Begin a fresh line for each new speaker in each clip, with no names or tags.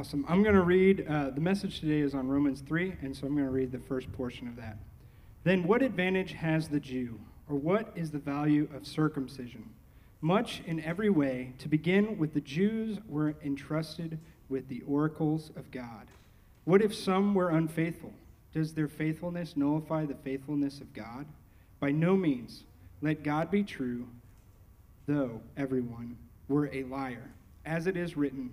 Awesome. I'm going to read, uh, the message today is on Romans 3, and so I'm going to read the first portion of that. Then what advantage has the Jew, or what is the value of circumcision? Much in every way. To begin with, the Jews were entrusted with the oracles of God. What if some were unfaithful? Does their faithfulness nullify the faithfulness of God? By no means. Let God be true, though everyone were a liar. As it is written,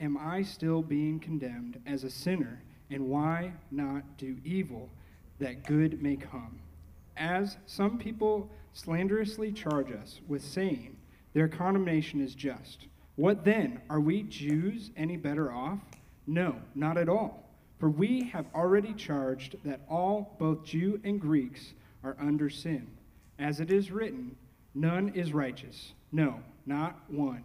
am I still being condemned as a sinner, and why not do evil that good may come? As some people slanderously charge us with saying their condemnation is just, what then? Are we Jews any better off? No, not at all. For we have already charged that all, both Jew and Greeks, are under sin. As it is written, none is righteous. No, not one.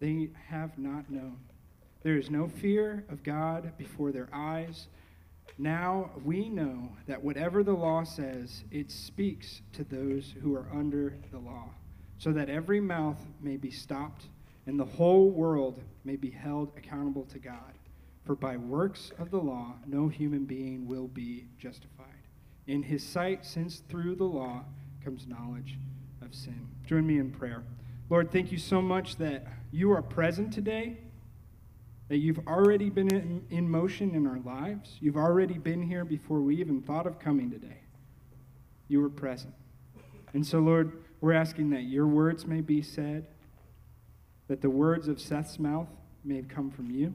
they have not known. There is no fear of God before their eyes. Now we know that whatever the law says, it speaks to those who are under the law, so that every mouth may be stopped and the whole world may be held accountable to God. For by works of the law, no human being will be justified. In his sight, since through the law comes knowledge of sin. Join me in prayer. Lord, thank you so much that you are present today, that you've already been in, in motion in our lives. You've already been here before we even thought of coming today. You were present. And so, Lord, we're asking that your words may be said, that the words of Seth's mouth may come from you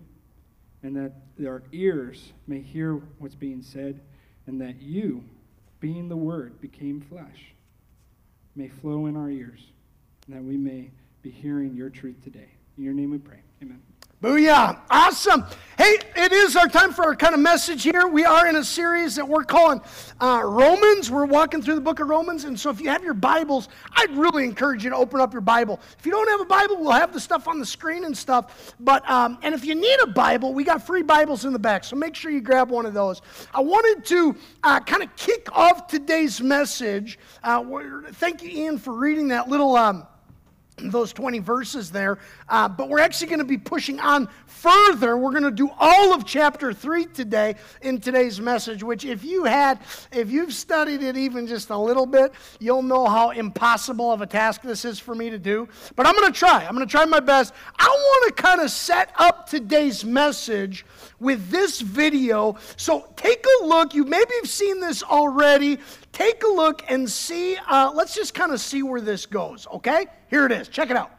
and that our ears may hear what's being said, and that you, being the Word, became flesh, may flow in our ears, and that we may be hearing your truth today. In your name we pray. Amen.
Booyah. Awesome. Hey, it is our time for our kind of message here. We are in a series that we're calling uh, Romans. We're walking through the book of Romans. And so if you have your Bibles, I'd really encourage you to open up your Bible. If you don't have a Bible, we'll have the stuff on the screen and stuff. But, um, and if you need a Bible, we got free Bibles in the back. So make sure you grab one of those. I wanted to uh, kind of kick off today's message. Uh, thank you, Ian, for reading that little. Um, those 20 verses there. Uh, but we're actually going to be pushing on further. We're going to do all of chapter 3 today in today's message, which if you had, if you've studied it even just a little bit, you'll know how impossible of a task this is for me to do. But I'm going to try. I'm going to try my best. I want to kind of set up today's message with this video. So take a look. You maybe have seen this already. Take a look and see. Uh, let's just kind of see where this goes, okay? Here it is. Check it out.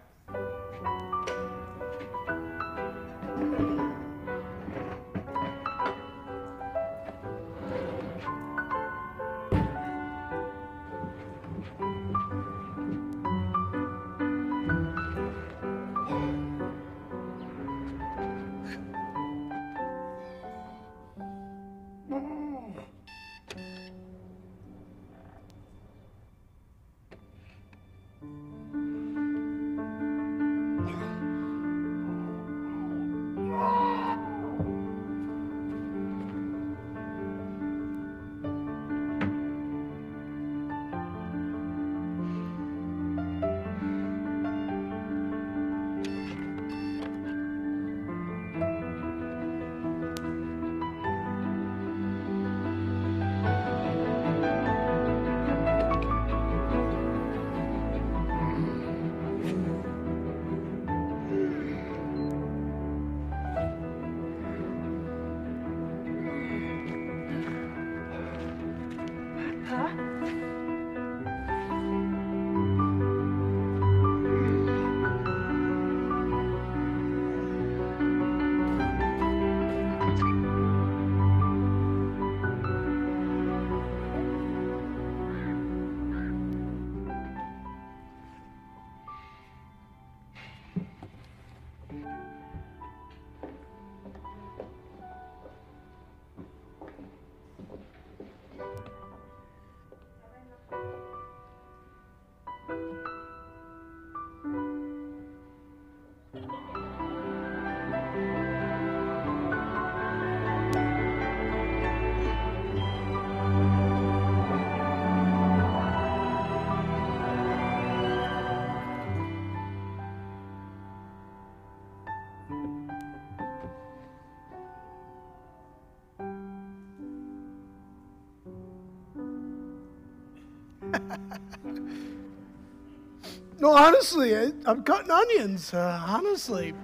No, honestly, I, am cutting onions. Uh, honestly.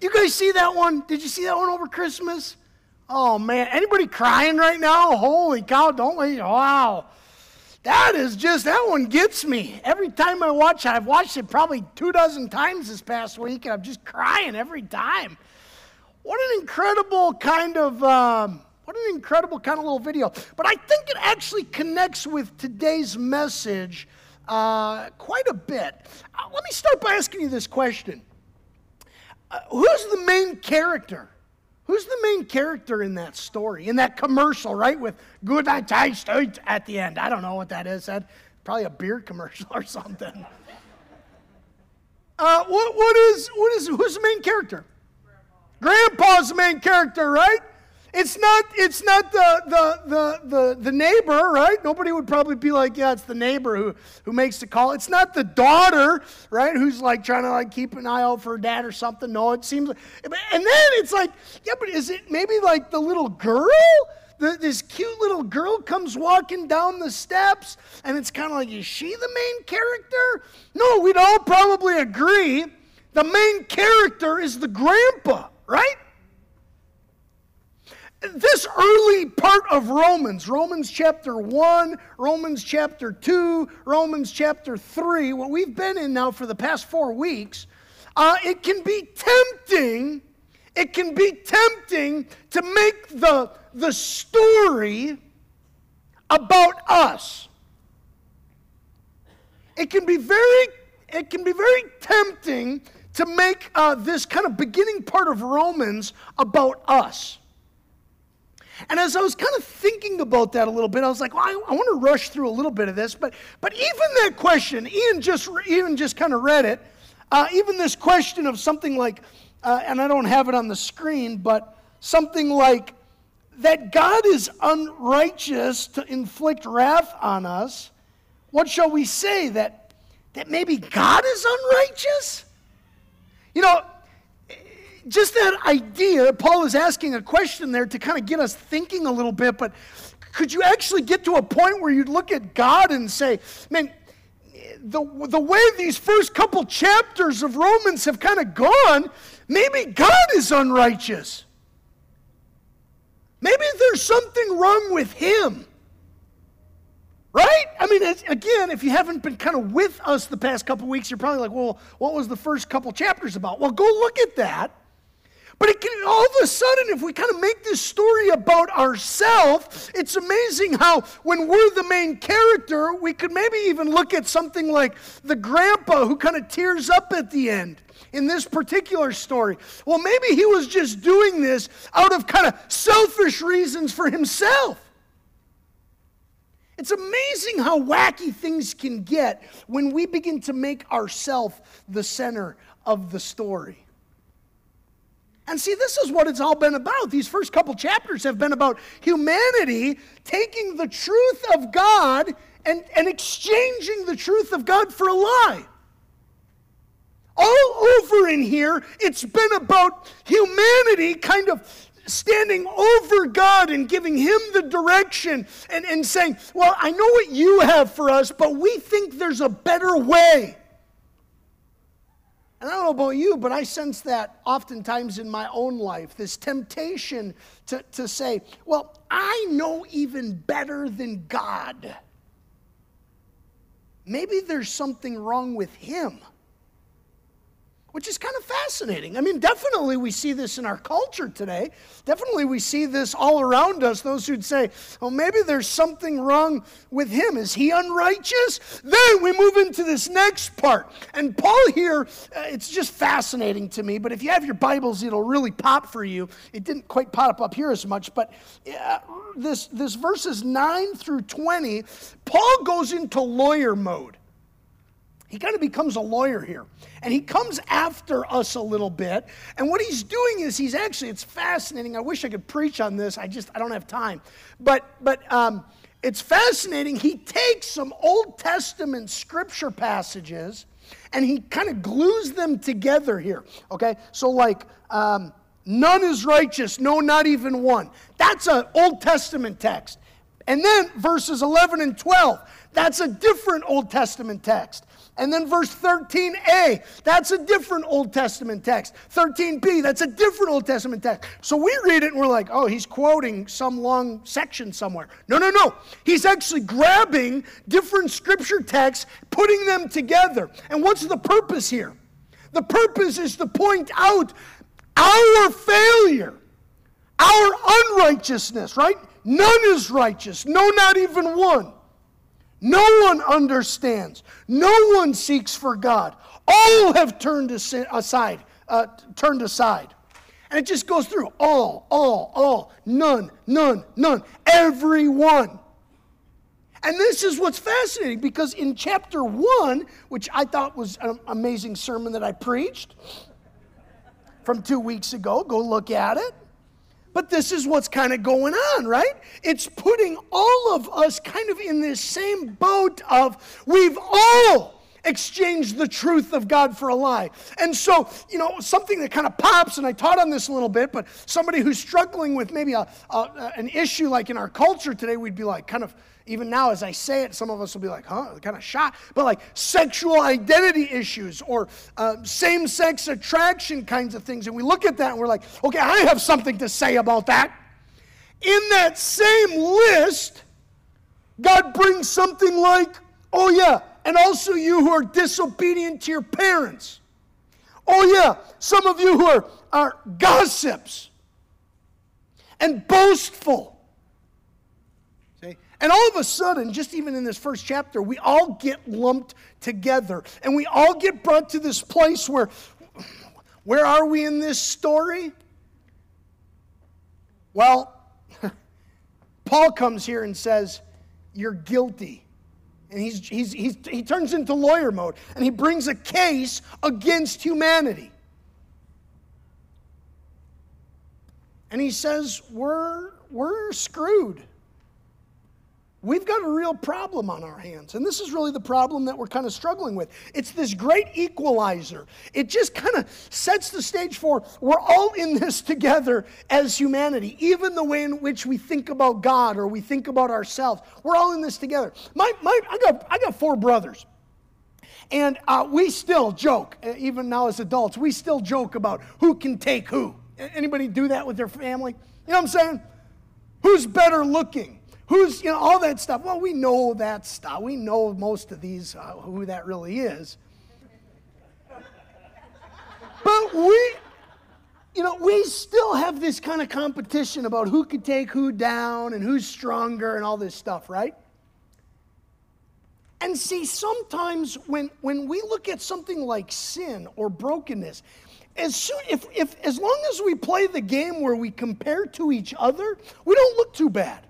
You guys see that one? Did you see that one over Christmas? Oh man, anybody crying right now? Holy cow, don't let wow. That is just that one gets me. Every time I watch it, I've watched it probably two dozen times this past week, and I'm just crying every time. What an incredible kind of um, what an incredible kind of little video. But I think it actually connects with today's message uh, quite a bit. Uh, let me start by asking you this question: uh, Who's the main character? Who's the main character in that story, in that commercial, right? With good night at the end. I don't know what that is. That probably a beer commercial or something. Uh, what, what is, what is, who's the main character? Grandpa. Grandpa's the main character, right? It's not, it's not the, the, the, the, the neighbor, right? Nobody would probably be like, yeah, it's the neighbor who, who makes the call. It's not the daughter, right, who's like trying to like keep an eye out for her dad or something. No, it seems like, and then it's like, yeah, but is it maybe like the little girl? The, this cute little girl comes walking down the steps, and it's kind of like, is she the main character? No, we'd all probably agree the main character is the grandpa, right? This early part of Romans, Romans chapter 1, Romans chapter 2, Romans chapter 3, what we've been in now for the past four weeks, uh, it can be tempting, it can be tempting to make the, the story about us. It can be very, it can be very tempting to make uh, this kind of beginning part of Romans about us. And as I was kind of thinking about that a little bit, I was like, well, I, I want to rush through a little bit of this. But, but even that question, Ian just, Ian just kind of read it. Uh, even this question of something like, uh, and I don't have it on the screen, but something like that God is unrighteous to inflict wrath on us. What shall we say? That, that maybe God is unrighteous? You know, just that idea, Paul is asking a question there to kind of get us thinking a little bit, but could you actually get to a point where you'd look at God and say, man, the, the way these first couple chapters of Romans have kind of gone, maybe God is unrighteous. Maybe there's something wrong with him. Right? I mean, again, if you haven't been kind of with us the past couple weeks, you're probably like, well, what was the first couple chapters about? Well, go look at that. But it can, all of a sudden, if we kind of make this story about ourselves, it's amazing how when we're the main character, we could maybe even look at something like the grandpa who kind of tears up at the end in this particular story. Well, maybe he was just doing this out of kind of selfish reasons for himself. It's amazing how wacky things can get when we begin to make ourselves the center of the story. And see, this is what it's all been about. These first couple chapters have been about humanity taking the truth of God and, and exchanging the truth of God for a lie. All over in here, it's been about humanity kind of standing over God and giving Him the direction and, and saying, Well, I know what you have for us, but we think there's a better way. And I don't know about you, but I sense that oftentimes in my own life this temptation to, to say, well, I know even better than God. Maybe there's something wrong with Him which is kind of fascinating. I mean, definitely we see this in our culture today. Definitely we see this all around us. Those who'd say, oh, maybe there's something wrong with him. Is he unrighteous? Then we move into this next part. And Paul here, uh, it's just fascinating to me, but if you have your Bibles, it'll really pop for you. It didn't quite pop up here as much, but uh, this, this verses 9 through 20, Paul goes into lawyer mode. He kind of becomes a lawyer here. And he comes after us a little bit. And what he's doing is he's actually, it's fascinating. I wish I could preach on this. I just, I don't have time. But, but um, it's fascinating. He takes some Old Testament scripture passages and he kind of glues them together here. Okay? So, like, um, none is righteous, no, not even one. That's an Old Testament text. And then verses 11 and 12, that's a different Old Testament text. And then verse 13a, that's a different Old Testament text. 13b, that's a different Old Testament text. So we read it and we're like, oh, he's quoting some long section somewhere. No, no, no. He's actually grabbing different scripture texts, putting them together. And what's the purpose here? The purpose is to point out our failure, our unrighteousness, right? None is righteous, no, not even one. No one understands. No one seeks for God. All have turned aside, uh, turned aside. And it just goes through all, all, all, none, none, none, everyone. And this is what's fascinating because in chapter one, which I thought was an amazing sermon that I preached from two weeks ago, go look at it. But this is what's kind of going on, right? It's putting all of us kind of in this same boat of we've all exchanged the truth of God for a lie. And so, you know, something that kind of pops, and I taught on this a little bit, but somebody who's struggling with maybe a, a, an issue like in our culture today, we'd be like, kind of, even now as I say it, some of us will be like, huh, kind of shocked. But like sexual identity issues or uh, same sex attraction kinds of things. And we look at that and we're like, okay, I have something to say about that. In that same list, God brings something like, oh yeah, and also you who are disobedient to your parents. Oh yeah, some of you who are, are gossips and boastful and all of a sudden, just even in this first chapter, we all get lumped together and we all get brought to this place where, where are we in this story? Well, Paul comes here and says, You're guilty. And he's, he's, he's, he turns into lawyer mode and he brings a case against humanity. And he says, We're, we're screwed we've got a real problem on our hands. And this is really the problem that we're kind of struggling with. It's this great equalizer. It just kind of sets the stage for we're all in this together as humanity, even the way in which we think about God or we think about ourselves. We're all in this together. My, my, I, got, I got four brothers. And uh, we still joke, uh, even now as adults, we still joke about who can take who. Anybody do that with their family? You know what I'm saying? Who's better looking? Who's, you know, all that stuff. Well, we know that stuff. We know most of these, uh, who that really is. But we, you know, we still have this kind of competition about who could take who down and who's stronger and all this stuff, right? And see, sometimes when, when we look at something like sin or brokenness, as soon if, if as long as we play the game where we compare to each other, we don't look too bad.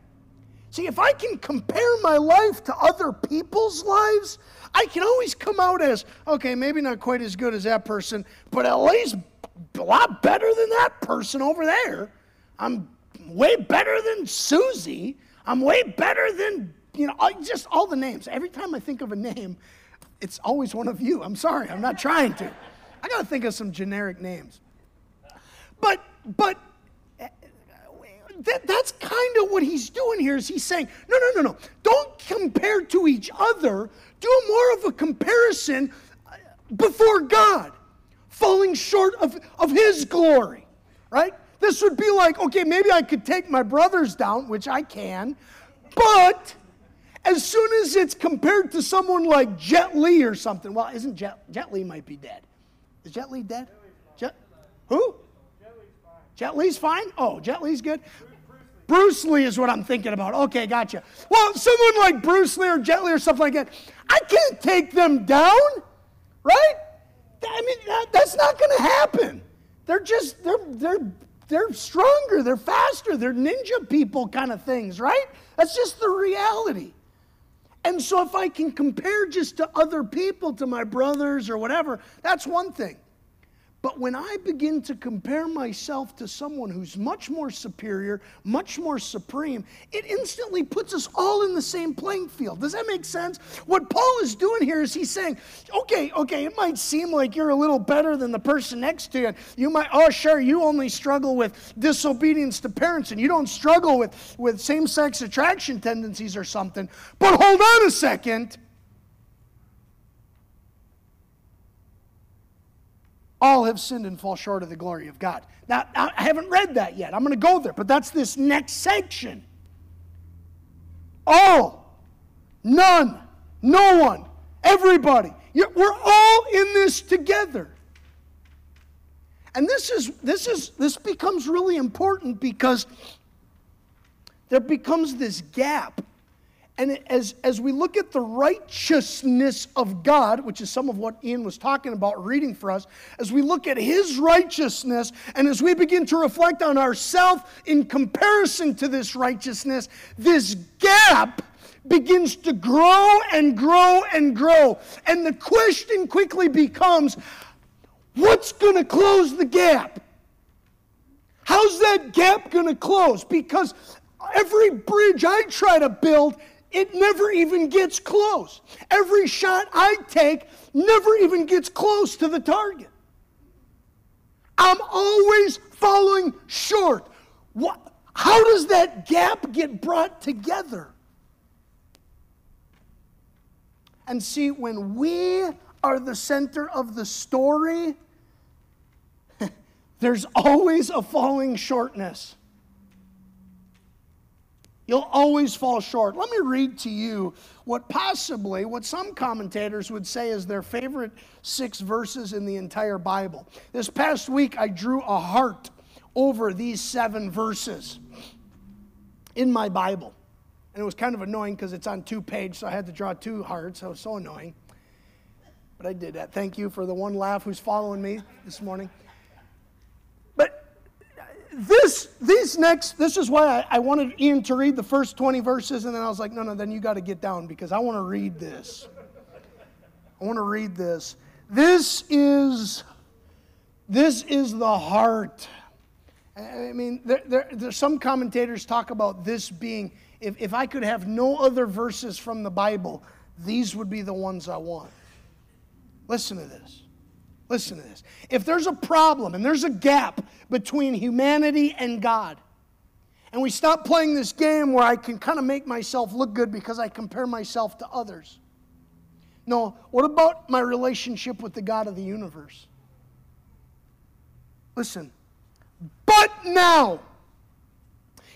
See, if I can compare my life to other people's lives, I can always come out as, okay, maybe not quite as good as that person, but at least a lot better than that person over there. I'm way better than Susie. I'm way better than, you know, just all the names. Every time I think of a name, it's always one of you. I'm sorry, I'm not trying to. I got to think of some generic names. But, but that, that's kind of what he's doing here is he's saying, no, no, no, no. Don't compare to each other. Do more of a comparison uh, before God, falling short of, of his glory, right? This would be like, okay, maybe I could take my brothers down, which I can, but as soon as it's compared to someone like Jet Li or something, well, isn't Jet, Jet Li might be dead. Is Jet Li dead? Jet, who? Jet Li's fine? Oh, Jet Li's good? Bruce Lee is what I'm thinking about. Okay, gotcha. Well, someone like Bruce Lee or Jet Li or something like that, I can't take them down, right? I mean, that, that's not going to happen. They're just, they're, they're, they're stronger, they're faster, they're ninja people kind of things, right? That's just the reality. And so if I can compare just to other people, to my brothers or whatever, that's one thing. But when I begin to compare myself to someone who's much more superior, much more supreme, it instantly puts us all in the same playing field. Does that make sense? What Paul is doing here is he's saying, okay, okay, it might seem like you're a little better than the person next to you. You might, oh, sure, you only struggle with disobedience to parents and you don't struggle with, with same sex attraction tendencies or something. But hold on a second. All have sinned and fall short of the glory of God. Now, I haven't read that yet. I'm going to go there, but that's this next section. All, none, no one, everybody. We're all in this together. And this is this is this becomes really important because there becomes this gap and as, as we look at the righteousness of God, which is some of what Ian was talking about reading for us, as we look at his righteousness and as we begin to reflect on ourselves in comparison to this righteousness, this gap begins to grow and grow and grow. And the question quickly becomes what's going to close the gap? How's that gap going to close? Because every bridge I try to build it never even gets close. Every shot I take never even gets close to the target. I'm always falling short. What, how does that gap get brought together? And see, when we are the center of the story, there's always a falling shortness. You'll always fall short. Let me read to you what possibly, what some commentators would say is their favorite six verses in the entire Bible. This past week, I drew a heart over these seven verses in my Bible. And it was kind of annoying because it's on two pages, so I had to draw two hearts. That was so annoying. But I did that. Thank you for the one laugh who's following me this morning this, these next, this is why I, I, wanted Ian to read the first 20 verses, and then I was like, no, no, then you got to get down because I want to read this. I want to read this. This is, this is the heart. I mean, there, there, there's some commentators talk about this being, if, if I could have no other verses from the Bible, these would be the ones I want. Listen to this. Listen to this. If there's a problem and there's a gap between humanity and God, and we stop playing this game where I can kind of make myself look good because I compare myself to others. No, what about my relationship with the God of the universe? Listen, but now,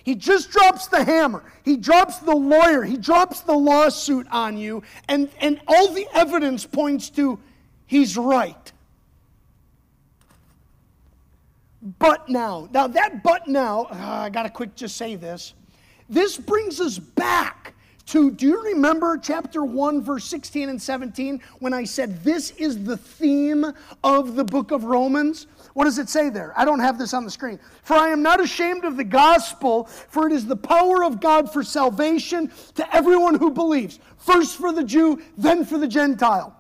he just drops the hammer. He drops the lawyer. He drops the lawsuit on you, and, and all the evidence points to he's right. But now. Now, that but now, uh, I got to quick just say this. This brings us back to, do you remember chapter 1, verse 16 and 17, when I said this is the theme of the book of Romans? What does it say there? I don't have this on the screen. For I am not ashamed of the gospel, for it is the power of God for salvation to everyone who believes, first for the Jew, then for the Gentile.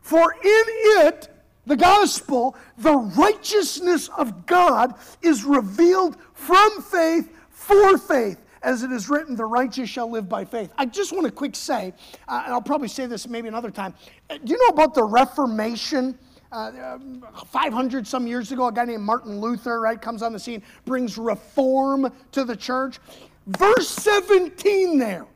For in it, the gospel, the righteousness of God is revealed from faith for faith. As it is written, the righteous shall live by faith. I just want to quick say, uh, and I'll probably say this maybe another time. Uh, do you know about the Reformation? Uh, 500 some years ago, a guy named Martin Luther, right, comes on the scene, brings reform to the church. Verse 17 there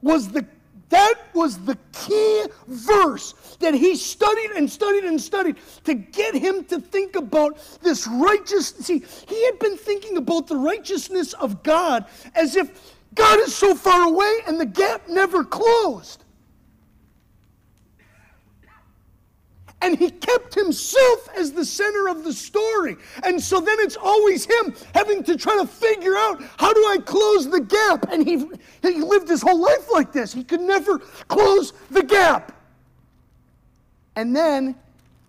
was the that was the key verse that he studied and studied and studied to get him to think about this righteous. See, he had been thinking about the righteousness of God as if God is so far away and the gap never closed. And he kept himself as the center of the story. And so then it's always him having to try to figure out how do I close the gap? And he, he lived his whole life like this. He could never close the gap. And then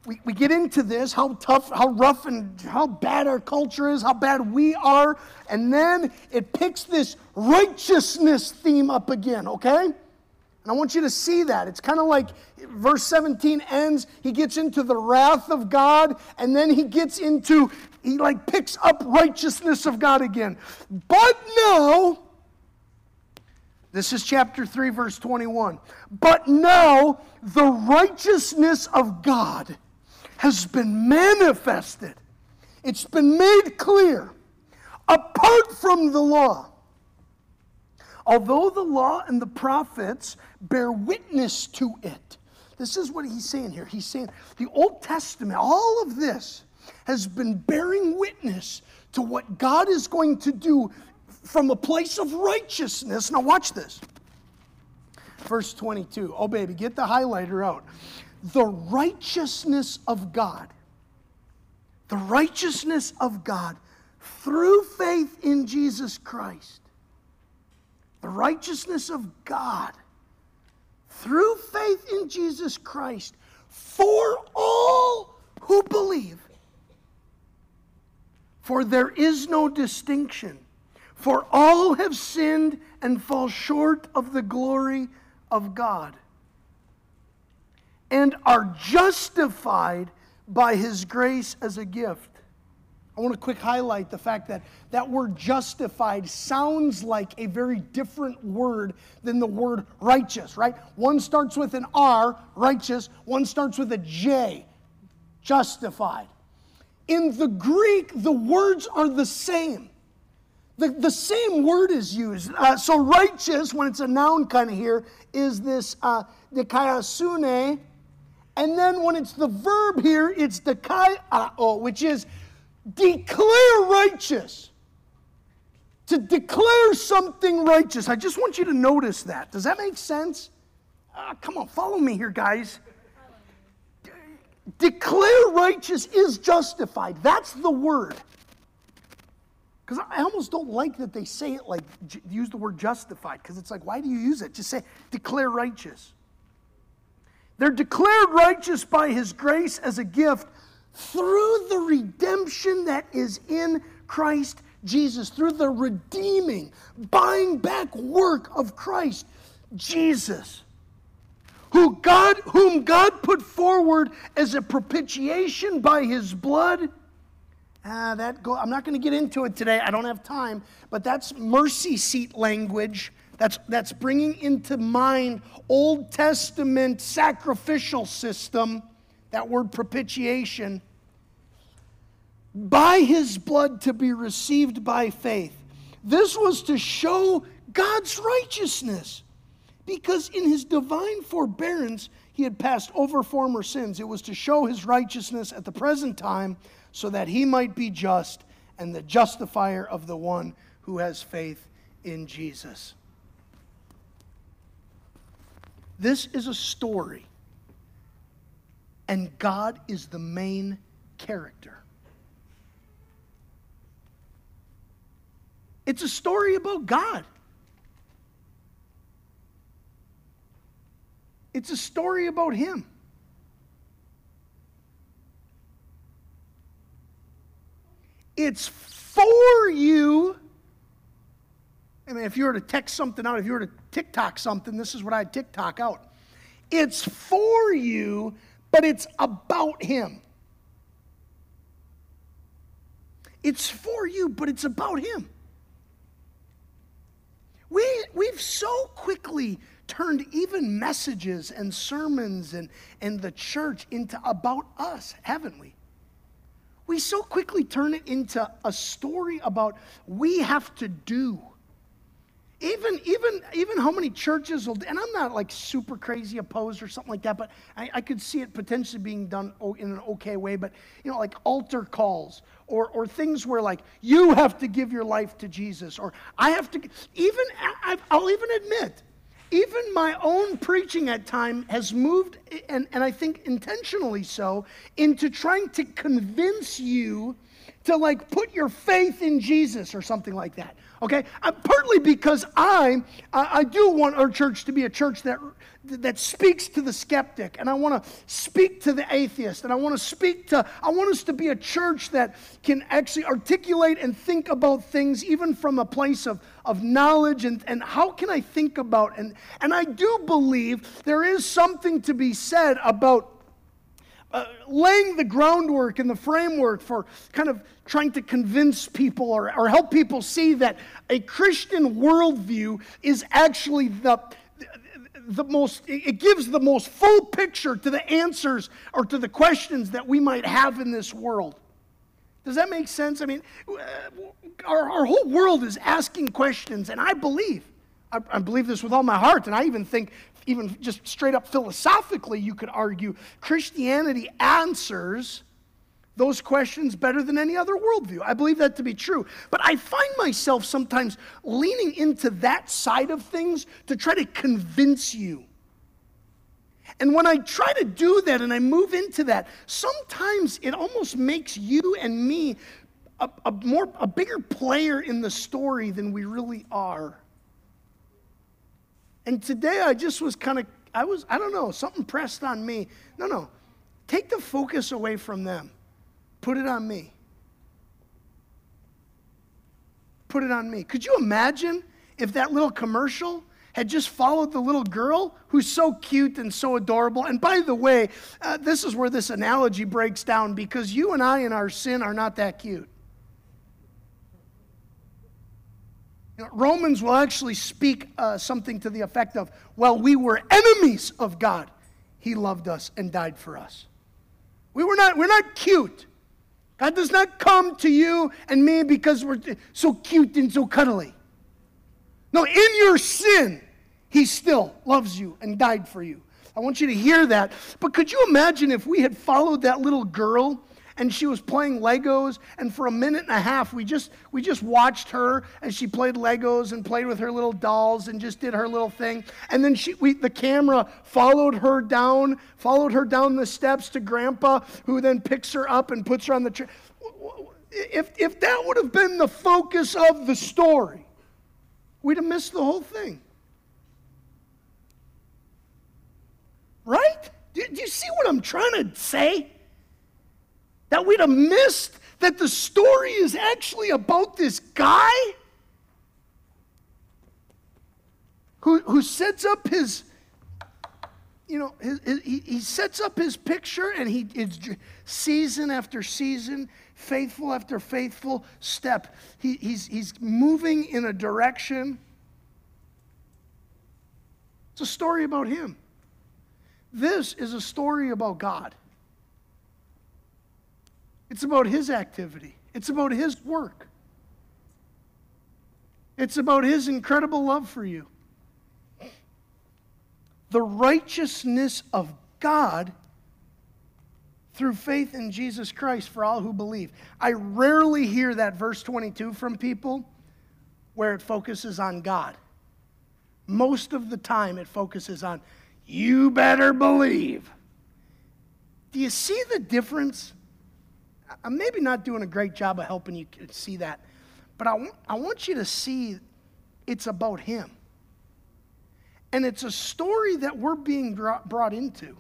we, we get into this how tough, how rough, and how bad our culture is, how bad we are. And then it picks this righteousness theme up again, okay? And I want you to see that. It's kind of like verse 17 ends, he gets into the wrath of God, and then he gets into, he like picks up righteousness of God again. But now, this is chapter 3, verse 21. But now the righteousness of God has been manifested, it's been made clear apart from the law. Although the law and the prophets bear witness to it. This is what he's saying here. He's saying the Old Testament, all of this has been bearing witness to what God is going to do from a place of righteousness. Now, watch this. Verse 22. Oh, baby, get the highlighter out. The righteousness of God. The righteousness of God through faith in Jesus Christ. The righteousness of God through faith in Jesus Christ for all who believe. For there is no distinction, for all have sinned and fall short of the glory of God, and are justified by his grace as a gift I want to quick highlight the fact that that word justified sounds like a very different word than the word righteous, right? One starts with an R, righteous, one starts with a J, justified. In the Greek, the words are the same. The, the same word is used. Uh, so, righteous, when it's a noun kind of here, is this uh, dikaiosune. And then when it's the verb here, it's dikaiao, which is declare righteous. To declare something righteous. I just want you to notice that. Does that make sense? Uh, come on, follow me here, guys. Declare righteous is justified. That's the word. Because I almost don't like that they say it like, use the word justified, because it's like, why do you use it? Just say, declare righteous. They're declared righteous by his grace as a gift through the redemption that is in Christ Jesus, through the redeeming, buying back work of Christ Jesus, who God, whom God put forward as a propitiation by his blood. Ah, that go, I'm not going to get into it today. I don't have time, but that's mercy seat language. That's, that's bringing into mind Old Testament sacrificial system that word propitiation, by his blood to be received by faith. This was to show God's righteousness because in his divine forbearance he had passed over former sins. It was to show his righteousness at the present time so that he might be just and the justifier of the one who has faith in Jesus. This is a story and God is the main character. It's a story about God. It's a story about Him. It's for you. I mean, if you were to text something out, if you were to TikTok something, this is what I'd TikTok out. It's for you but it's about Him. It's for you, but it's about Him. We, we've so quickly turned even messages and sermons and, and the church into about us, haven't we? We so quickly turn it into a story about we have to do even even even how many churches will and i'm not like super crazy opposed or something like that but i, I could see it potentially being done in an okay way but you know like altar calls or or things where like you have to give your life to jesus or i have to even I, i'll even admit even my own preaching at time has moved and, and i think intentionally so into trying to convince you to like put your faith in jesus or something like that Okay? Uh, partly because I, I, I do want our church to be a church that, that speaks to the skeptic, and I want to speak to the atheist, and I want to speak to, I want us to be a church that can actually articulate and think about things even from a place of, of knowledge and, and how can I think about, and, and I do believe there is something to be said about uh, laying the groundwork and the framework for kind of trying to convince people or, or help people see that a Christian worldview is actually the, the most, it gives the most full picture to the answers or to the questions that we might have in this world. Does that make sense? I mean, uh, our, our whole world is asking questions, and I believe, I, I believe this with all my heart, and I even think even just straight up philosophically, you could argue Christianity answers those questions better than any other worldview. I believe that to be true. But I find myself sometimes leaning into that side of things to try to convince you. And when I try to do that and I move into that, sometimes it almost makes you and me a, a more a bigger player in the story than we really are. And today I just was kind of, I was, I don't know, something pressed on me. No, no. Take the focus away from them, put it on me. Put it on me. Could you imagine if that little commercial had just followed the little girl who's so cute and so adorable? And by the way, uh, this is where this analogy breaks down because you and I in our sin are not that cute. You know, Romans will actually speak uh, something to the effect of, well, we were enemies of God, he loved us and died for us. We were not, we're not cute. God does not come to you and me because we're so cute and so cuddly. No, in your sin, he still loves you and died for you. I want you to hear that. But could you imagine if we had followed that little girl and she was playing Legos. And for a minute and a half, we just, we just watched her as she played Legos and played with her little dolls and just did her little thing. And then she, we, the camera followed her down, followed her down the steps to Grandpa, who then picks her up and puts her on the tree. If, if that would have been the focus of the story, we'd have missed the whole thing. Right? Do, do you see what I'm trying to say? That we'd have missed that the story is actually about this guy who, who sets up his, you know, his, his, he, he sets up his picture and he is season after season, faithful after faithful step. He, he's, he's moving in a direction. It's a story about him. This is a story about God. It's about His activity, it's about His work, it's about His incredible love for you. The righteousness of God through faith in Jesus Christ for all who believe. I rarely hear that verse 22 from people where it focuses on God. Most of the time, it focuses on, you better believe. Do you see the difference? I'm maybe not doing a great job of helping you see that, but I, want, I want you to see it's about Him. And it's a story that we're being brought into.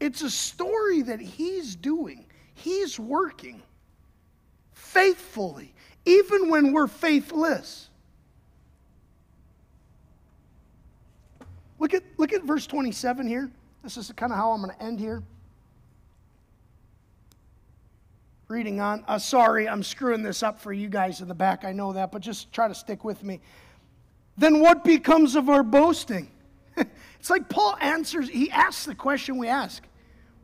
It's a story that He's doing, He's working faithfully, even when we're faithless. Look at, look at verse 27 here. This is kind of how I'm going to end here. Reading on. Uh, sorry, I'm screwing this up for you guys in the back. I know that, but just try to stick with me. Then what becomes of our boasting? it's like Paul answers, he asks the question we ask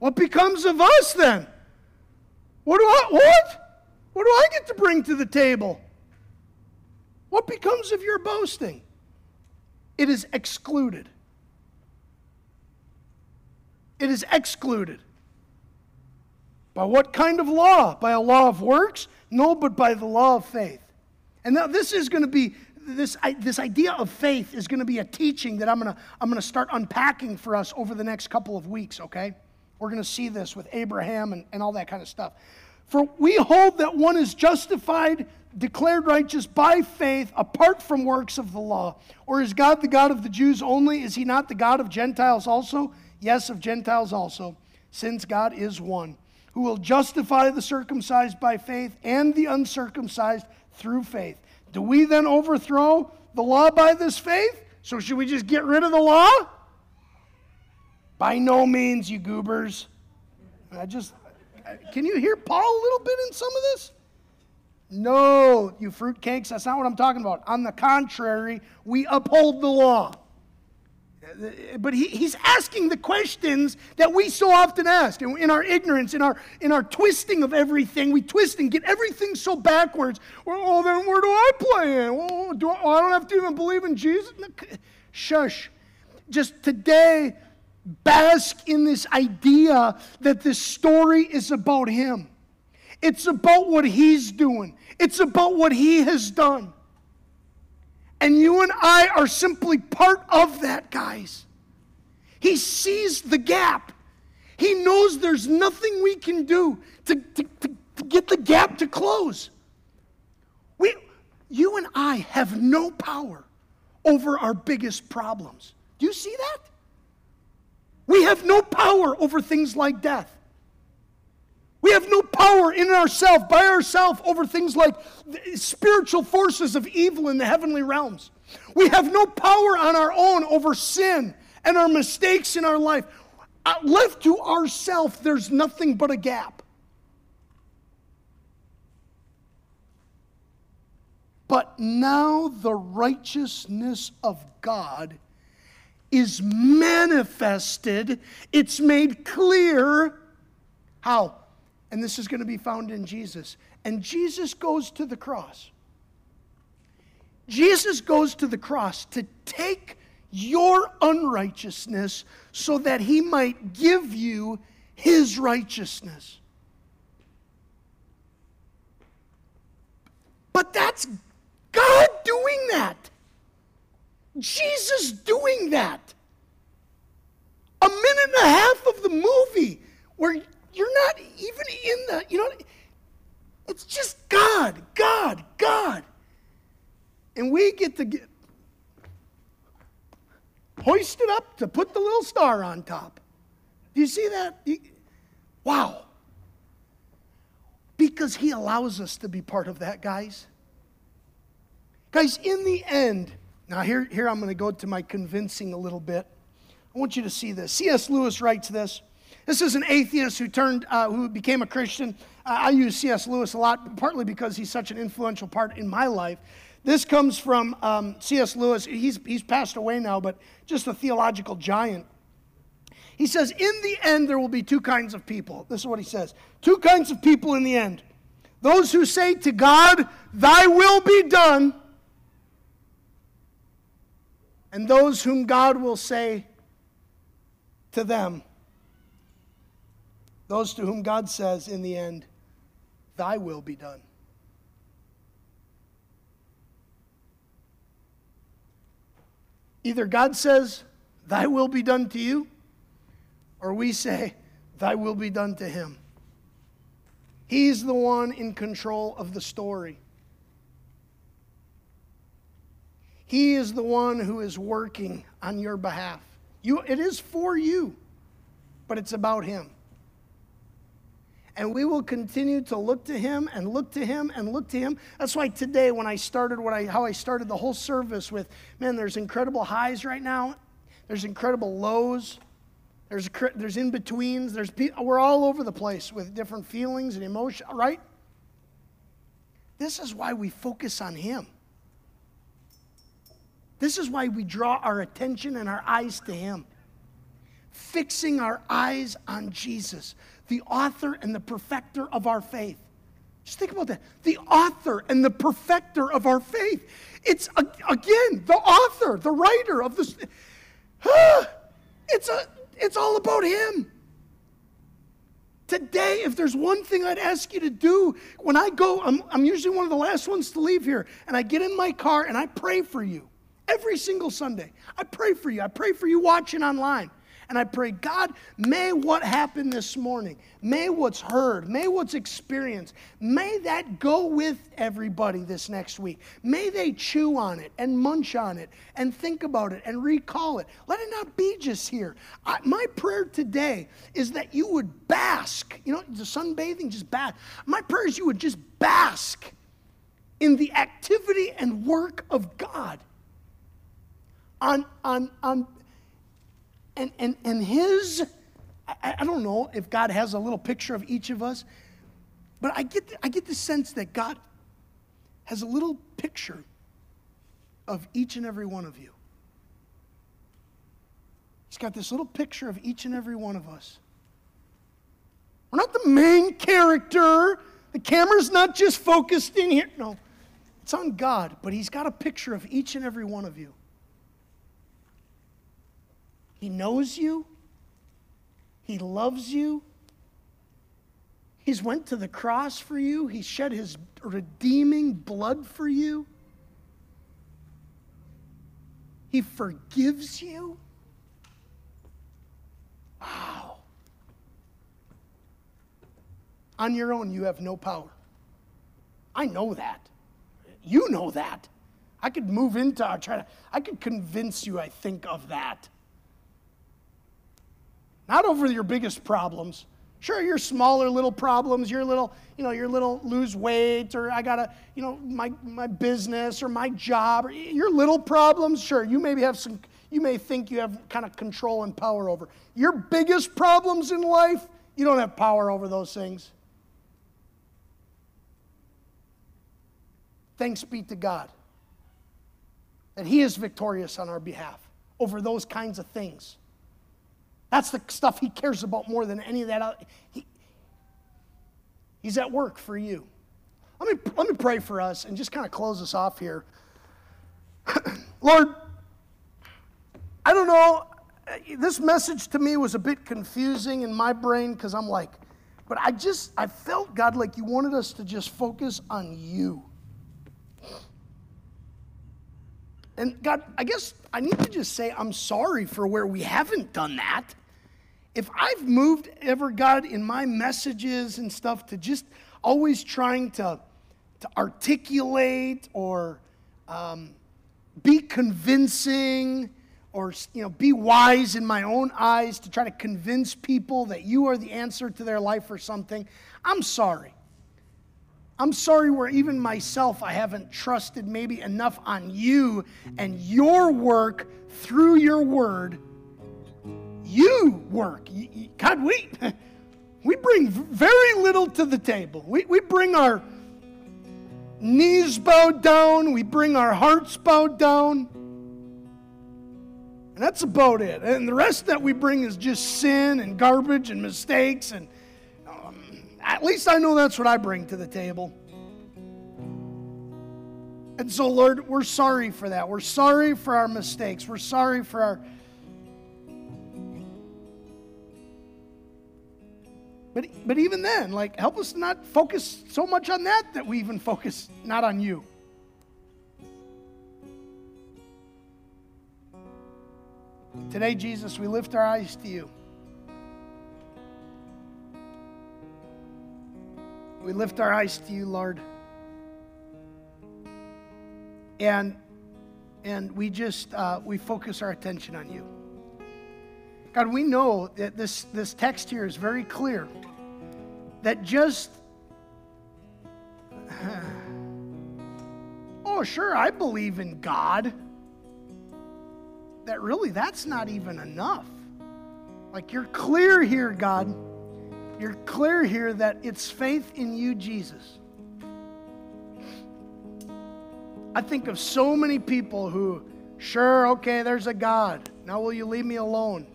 What becomes of us then? What do I, what? What do I get to bring to the table? What becomes of your boasting? It is excluded. It is excluded. By what kind of law? By a law of works? No, but by the law of faith. And now this is going to be this, this idea of faith is going to be a teaching that I'm going to, I'm going to start unpacking for us over the next couple of weeks, okay? We're going to see this with Abraham and, and all that kind of stuff. For we hold that one is justified, declared righteous by faith, apart from works of the law. Or is God the God of the Jews only? Is he not the God of Gentiles also? Yes, of Gentiles also, since God is one, who will justify the circumcised by faith and the uncircumcised through faith. Do we then overthrow the law by this faith? So should we just get rid of the law? By no means, you goobers. I just, can you hear Paul a little bit in some of this? No, you fruitcakes, that's not what I'm talking about. On the contrary, we uphold the law. But he, he's asking the questions that we so often ask. And in our ignorance, in our, in our twisting of everything, we twist and get everything so backwards. Well, oh, then where do I play in? Well, oh, do I, I don't have to even believe in Jesus? Shush. Just today, bask in this idea that this story is about him. It's about what he's doing, it's about what he has done. And you and I are simply part of that, guys. He sees the gap. He knows there's nothing we can do to, to, to, to get the gap to close. We, you and I have no power over our biggest problems. Do you see that? We have no power over things like death. We have no power in ourselves, by ourselves, over things like spiritual forces of evil in the heavenly realms. We have no power on our own over sin and our mistakes in our life. Uh, left to ourselves, there's nothing but a gap. But now the righteousness of God is manifested, it's made clear. How? And this is going to be found in Jesus. And Jesus goes to the cross. Jesus goes to the cross to take your unrighteousness so that he might give you his righteousness. But that's God doing that. Jesus doing that. A minute and a half of the movie where you're not even in the, you know, it's just God, God, God. And we get to get hoisted up to put the little star on top. Do you see that? Wow. Because he allows us to be part of that, guys. Guys, in the end, now, here, here I'm going to go to my convincing a little bit. I want you to see this. C.S. Lewis writes this. This is an atheist who turned, uh, who became a Christian. Uh, I use C.S. Lewis a lot, partly because he's such an influential part in my life. This comes from um, C.S. Lewis. He's, he's passed away now, but just a theological giant. He says, In the end, there will be two kinds of people. This is what he says two kinds of people in the end. Those who say to God, Thy will be done and those whom God will say to them, those to whom God says in the end, Thy will be done. Either God says, Thy will be done to you, or we say, Thy will be done to him. He's the one in control of the story. He is the one who is working on your behalf. You, it is for you, but it's about Him. And we will continue to look to Him and look to Him and look to Him. That's why today, when I started what I, how I started the whole service with, man, there's incredible highs right now. There's incredible lows. There's, there's in betweens. There's, we're all over the place with different feelings and emotion, right? This is why we focus on Him. This is why we draw our attention and our eyes to Him. Fixing our eyes on Jesus, the author and the perfecter of our faith. Just think about that. The author and the perfecter of our faith. It's, again, the author, the writer of this. It's, a, it's all about Him. Today, if there's one thing I'd ask you to do, when I go, I'm, I'm usually one of the last ones to leave here, and I get in my car and I pray for you. Every single Sunday. I pray for you. I pray for you watching online. And I pray, God, may what happened this morning, may what's heard, may what's experienced, may that go with everybody this next week. May they chew on it and munch on it and think about it and recall it. Let it not be just here. I, my prayer today is that you would bask. You know, the sunbathing, just bask. My prayer is you would just bask in the activity and work of God. On, on, on, and, and, and his, I, I don't know if God has a little picture of each of us, but I get, the, I get the sense that God has a little picture of each and every one of you. He's got this little picture of each and every one of us. We're not the main character. The camera's not just focused in here. No, it's on God, but He's got a picture of each and every one of you. He knows you. He loves you. He's went to the cross for you. He shed his redeeming blood for you. He forgives you. Wow. On your own, you have no power. I know that. You know that. I could move into our try to I could convince you I think of that. Not over your biggest problems. Sure, your smaller little problems, your little, you know, your little lose weight, or I gotta, you know, my, my business or my job, or your little problems, sure, you maybe have some, you may think you have kind of control and power over. Your biggest problems in life, you don't have power over those things. Thanks be to God that He is victorious on our behalf over those kinds of things. That's the stuff he cares about more than any of that. He, he's at work for you. Let me, let me pray for us and just kind of close us off here. Lord, I don't know. Uh, this message to me was a bit confusing in my brain because I'm like, but I just, I felt, God, like you wanted us to just focus on you. And God, I guess I need to just say I'm sorry for where we haven't done that if I've moved ever, God, in my messages and stuff to just always trying to, to articulate or um, be convincing or you know, be wise in my own eyes to try to convince people that you are the answer to their life or something, I'm sorry. I'm sorry where even myself I haven't trusted maybe enough on you and your work through your word you work. God, we, we bring very little to the table. We, we bring our knees bowed down, we bring our hearts bowed down. And that's about it. And the rest that we bring is just sin and garbage and mistakes. And um, at least I know that's what I bring to the table. And so, Lord, we're sorry for that. We're sorry for our mistakes. We're sorry for our But, but even then, like, help us not focus so much on that that we even focus not on you. Today, Jesus, we lift our eyes to you. We lift our eyes to you, Lord. And, and we just, uh, we focus our attention on you. God, we know that this, this text here is very clear that just, oh, sure, I believe in God. That really, that's not even enough. Like, you're clear here, God. You're clear here that it's faith in you, Jesus. I think of so many people who, sure, okay, there's a God. Now, will you leave me alone?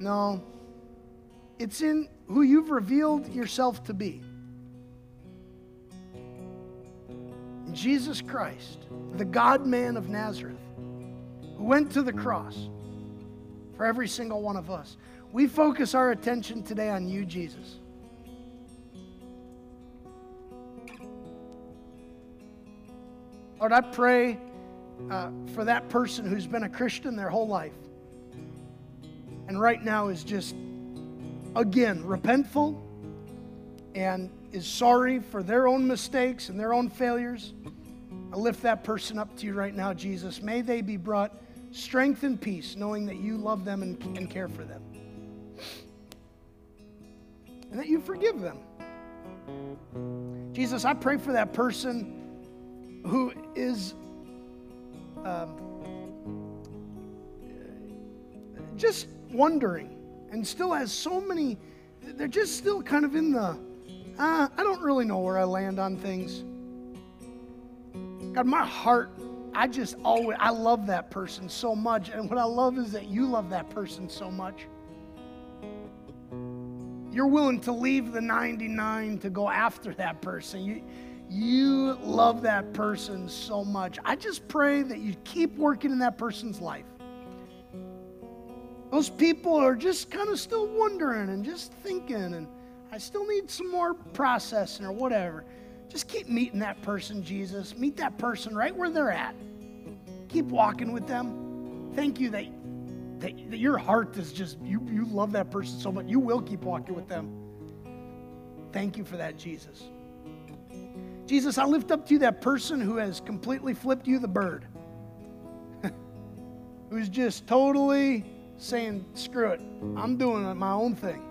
No. It's in who you've revealed yourself to be. Jesus Christ, the God man of Nazareth, who went to the cross for every single one of us. We focus our attention today on you, Jesus. Lord, I pray uh, for that person who's been a Christian their whole life and right now is just, again, repentful and is sorry for their own mistakes and their own failures. I lift that person up to you right now, Jesus. May they be brought strength and peace, knowing that you love them and, and care for them. And that you forgive them. Jesus, I pray for that person who is um, just wondering and still has so many, they're just still kind of in the, uh, I don't really know where I land on things. God, my heart, I just always, I love that person so much. And what I love is that you love that person so much. You're willing to leave the 99 to go after that person. You, you love that person so much. I just pray that you keep working in that person's life. Those people are just kind of still wondering and just thinking, and I still need some more processing or whatever. Just keep meeting that person, Jesus. Meet that person right where they're at. Keep walking with them. Thank you that, that, that your heart is just, you, you love that person so much. You will keep walking with them. Thank you for that, Jesus. Jesus, I lift up to you that person who has completely flipped you the bird, who's just totally saying, screw it, I'm doing my own thing.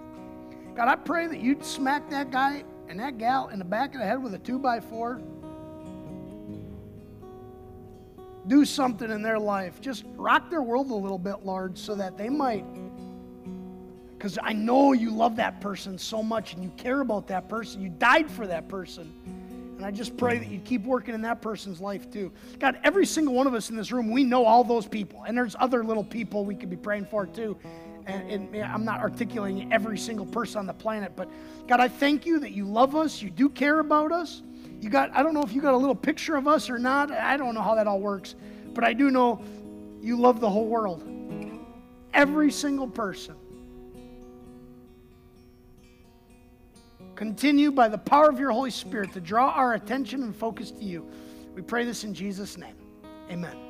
God, I pray that you'd smack that guy and that gal in the back of the head with a two by four, do something in their life. Just rock their world a little bit, Lord, so that they might. Because I know you love that person so much and you care about that person. You died for that person. And I just pray that you keep working in that person's life too. God, every single one of us in this room, we know all those people. And there's other little people we could be praying for too and, and I'm not articulating every single person on the planet, but God, I thank you that you love us, you do care about us. You got, I don't know if you got a little picture of us or not. I don't know how that all works, but I do know you love the whole world. Every single person. Continue by the power of your Holy Spirit to draw our attention and focus to you. We pray this in Jesus' name. Amen.